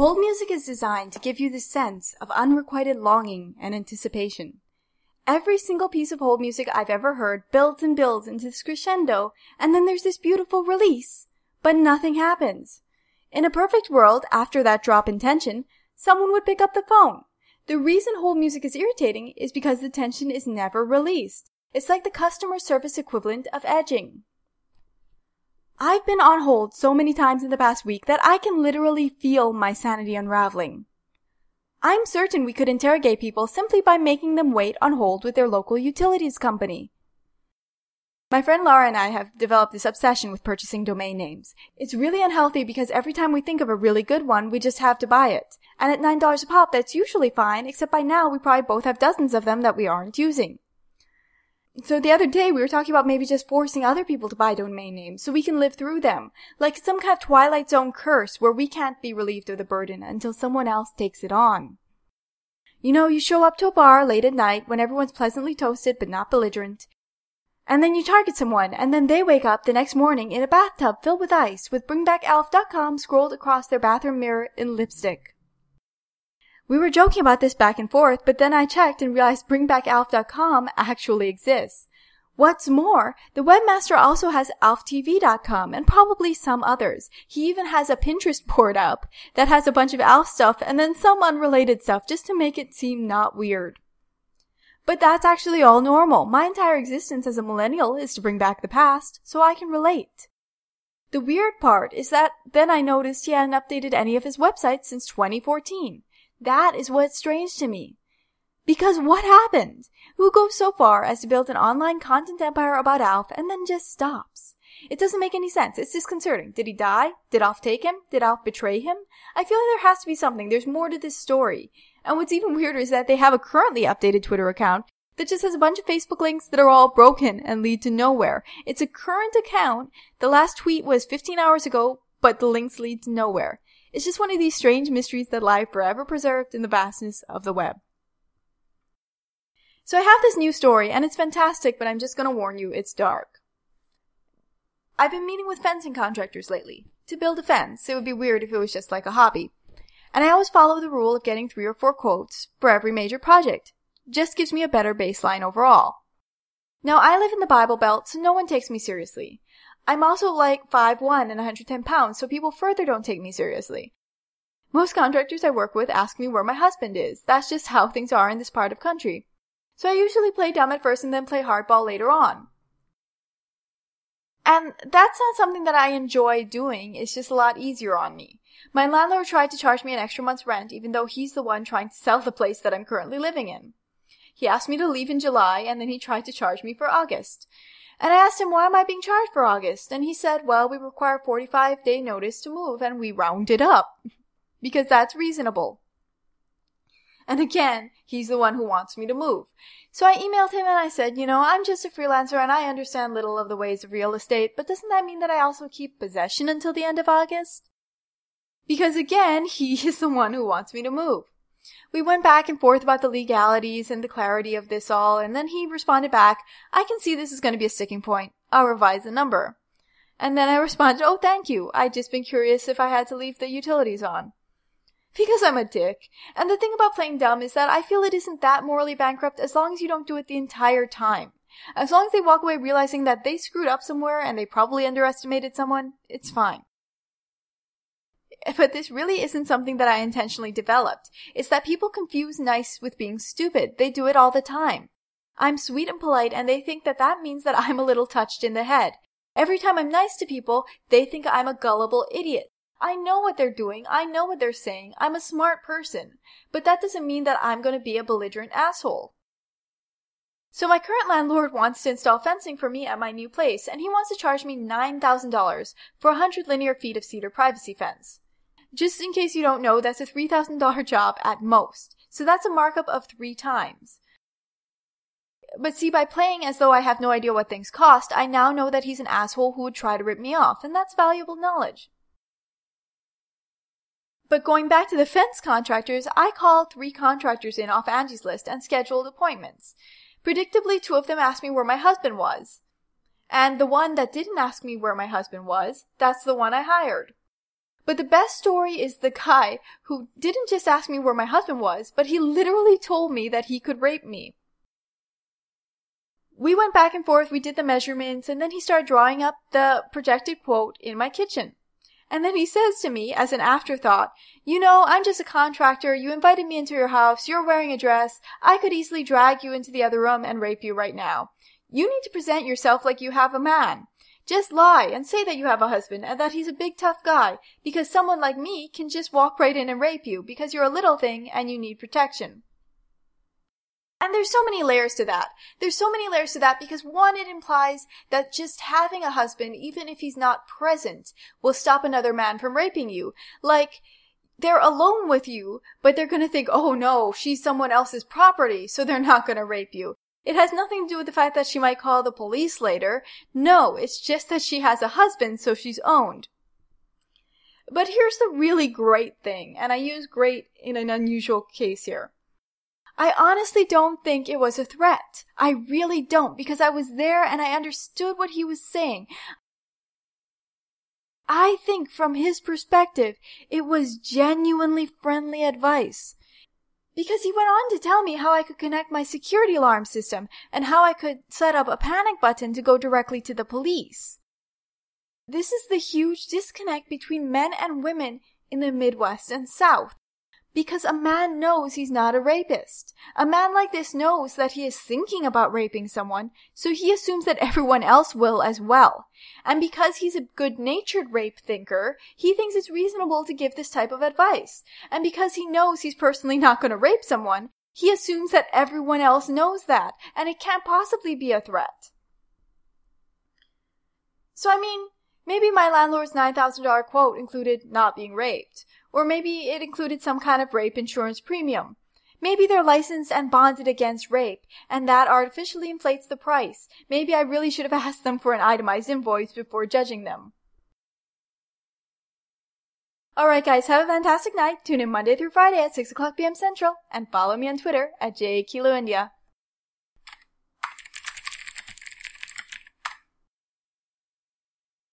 Hold music is designed to give you this sense of unrequited longing and anticipation. Every single piece of hold music I've ever heard builds and builds into this crescendo, and then there's this beautiful release. But nothing happens. In a perfect world, after that drop in tension, someone would pick up the phone. The reason hold music is irritating is because the tension is never released. It's like the customer service equivalent of edging. I've been on hold so many times in the past week that I can literally feel my sanity unraveling. I'm certain we could interrogate people simply by making them wait on hold with their local utilities company. My friend Laura and I have developed this obsession with purchasing domain names. It's really unhealthy because every time we think of a really good one, we just have to buy it. And at $9 a pop, that's usually fine, except by now we probably both have dozens of them that we aren't using. So the other day we were talking about maybe just forcing other people to buy domain names so we can live through them. Like some kind of Twilight Zone curse where we can't be relieved of the burden until someone else takes it on. You know, you show up to a bar late at night when everyone's pleasantly toasted but not belligerent. And then you target someone, and then they wake up the next morning in a bathtub filled with ice with BringBackAlf.com scrolled across their bathroom mirror in lipstick. We were joking about this back and forth, but then I checked and realized BringBackAlf.com actually exists. What's more, the webmaster also has AlfTV.com and probably some others. He even has a Pinterest board up that has a bunch of Alf stuff and then some unrelated stuff just to make it seem not weird. But that's actually all normal. My entire existence as a millennial is to bring back the past, so I can relate. The weird part is that then I noticed he hadn't updated any of his websites since 2014. That is what's strange to me. Because what happened? Who goes so far as to build an online content empire about Alf and then just stops? It doesn't make any sense. It's disconcerting. Did he die? Did Alf take him? Did Alf betray him? I feel like there has to be something. There's more to this story. And what's even weirder is that they have a currently updated Twitter account that just has a bunch of Facebook links that are all broken and lead to nowhere. It's a current account. The last tweet was 15 hours ago, but the links lead to nowhere. It's just one of these strange mysteries that lie forever preserved in the vastness of the web. So I have this new story, and it's fantastic, but I'm just gonna warn you, it's dark. I've been meeting with fencing contractors lately. To build a fence, it would be weird if it was just like a hobby. And I always follow the rule of getting three or four quotes for every major project. Just gives me a better baseline overall. Now I live in the Bible Belt, so no one takes me seriously. I'm also like 5'1 and 110 pounds, so people further don't take me seriously. Most contractors I work with ask me where my husband is. That's just how things are in this part of country. So I usually play dumb at first and then play hardball later on. And that's not something that I enjoy doing. It's just a lot easier on me. My landlord tried to charge me an extra month's rent even though he's the one trying to sell the place that I'm currently living in. He asked me to leave in July and then he tried to charge me for August. And I asked him, why am I being charged for August? And he said, well, we require 45 day notice to move and we round it up. because that's reasonable. And again, he's the one who wants me to move. So I emailed him and I said, you know, I'm just a freelancer and I understand little of the ways of real estate, but doesn't that mean that I also keep possession until the end of August? Because again, he is the one who wants me to move. We went back and forth about the legalities and the clarity of this all, and then he responded back, I can see this is going to be a sticking point. I'll revise the number. And then I responded, oh, thank you. I'd just been curious if I had to leave the utilities on. Because I'm a dick. And the thing about playing dumb is that I feel it isn't that morally bankrupt as long as you don't do it the entire time. As long as they walk away realizing that they screwed up somewhere and they probably underestimated someone, it's fine. But this really isn't something that I intentionally developed. It's that people confuse nice with being stupid. They do it all the time. I'm sweet and polite and they think that that means that I'm a little touched in the head. Every time I'm nice to people, they think I'm a gullible idiot. I know what they're doing. I know what they're saying. I'm a smart person. But that doesn't mean that I'm going to be a belligerent asshole. So my current landlord wants to install fencing for me at my new place, and he wants to charge me $9,000 for a 100 linear feet of cedar privacy fence. Just in case you don't know, that's a $3,000 job at most. So that's a markup of three times. But see, by playing as though I have no idea what things cost, I now know that he's an asshole who would try to rip me off, and that's valuable knowledge. But going back to the fence contractors, I called three contractors in off Angie's list and scheduled appointments. Predictably, two of them asked me where my husband was. And the one that didn't ask me where my husband was, that's the one I hired. But the best story is the guy who didn't just ask me where my husband was, but he literally told me that he could rape me. We went back and forth, we did the measurements, and then he started drawing up the projected quote in my kitchen. And then he says to me, as an afterthought, You know, I'm just a contractor. You invited me into your house. You're wearing a dress. I could easily drag you into the other room and rape you right now. You need to present yourself like you have a man. Just lie and say that you have a husband and that he's a big tough guy because someone like me can just walk right in and rape you because you're a little thing and you need protection. And there's so many layers to that. There's so many layers to that because one, it implies that just having a husband, even if he's not present, will stop another man from raping you. Like, they're alone with you, but they're gonna think, oh no, she's someone else's property, so they're not gonna rape you. It has nothing to do with the fact that she might call the police later. No, it's just that she has a husband, so she's owned. But here's the really great thing, and I use great in an unusual case here. I honestly don't think it was a threat. I really don't, because I was there and I understood what he was saying. I think from his perspective, it was genuinely friendly advice. Because he went on to tell me how I could connect my security alarm system and how I could set up a panic button to go directly to the police. This is the huge disconnect between men and women in the Midwest and South. Because a man knows he's not a rapist. A man like this knows that he is thinking about raping someone, so he assumes that everyone else will as well. And because he's a good-natured rape thinker, he thinks it's reasonable to give this type of advice. And because he knows he's personally not going to rape someone, he assumes that everyone else knows that, and it can't possibly be a threat. So I mean, maybe my landlord's $9,000 quote included not being raped. Or maybe it included some kind of rape insurance premium. Maybe they're licensed and bonded against rape, and that artificially inflates the price. Maybe I really should have asked them for an itemized invoice before judging them. Alright guys, have a fantastic night. Tune in Monday through Friday at 6 o'clock p.m. Central, and follow me on Twitter at JKiloIndia.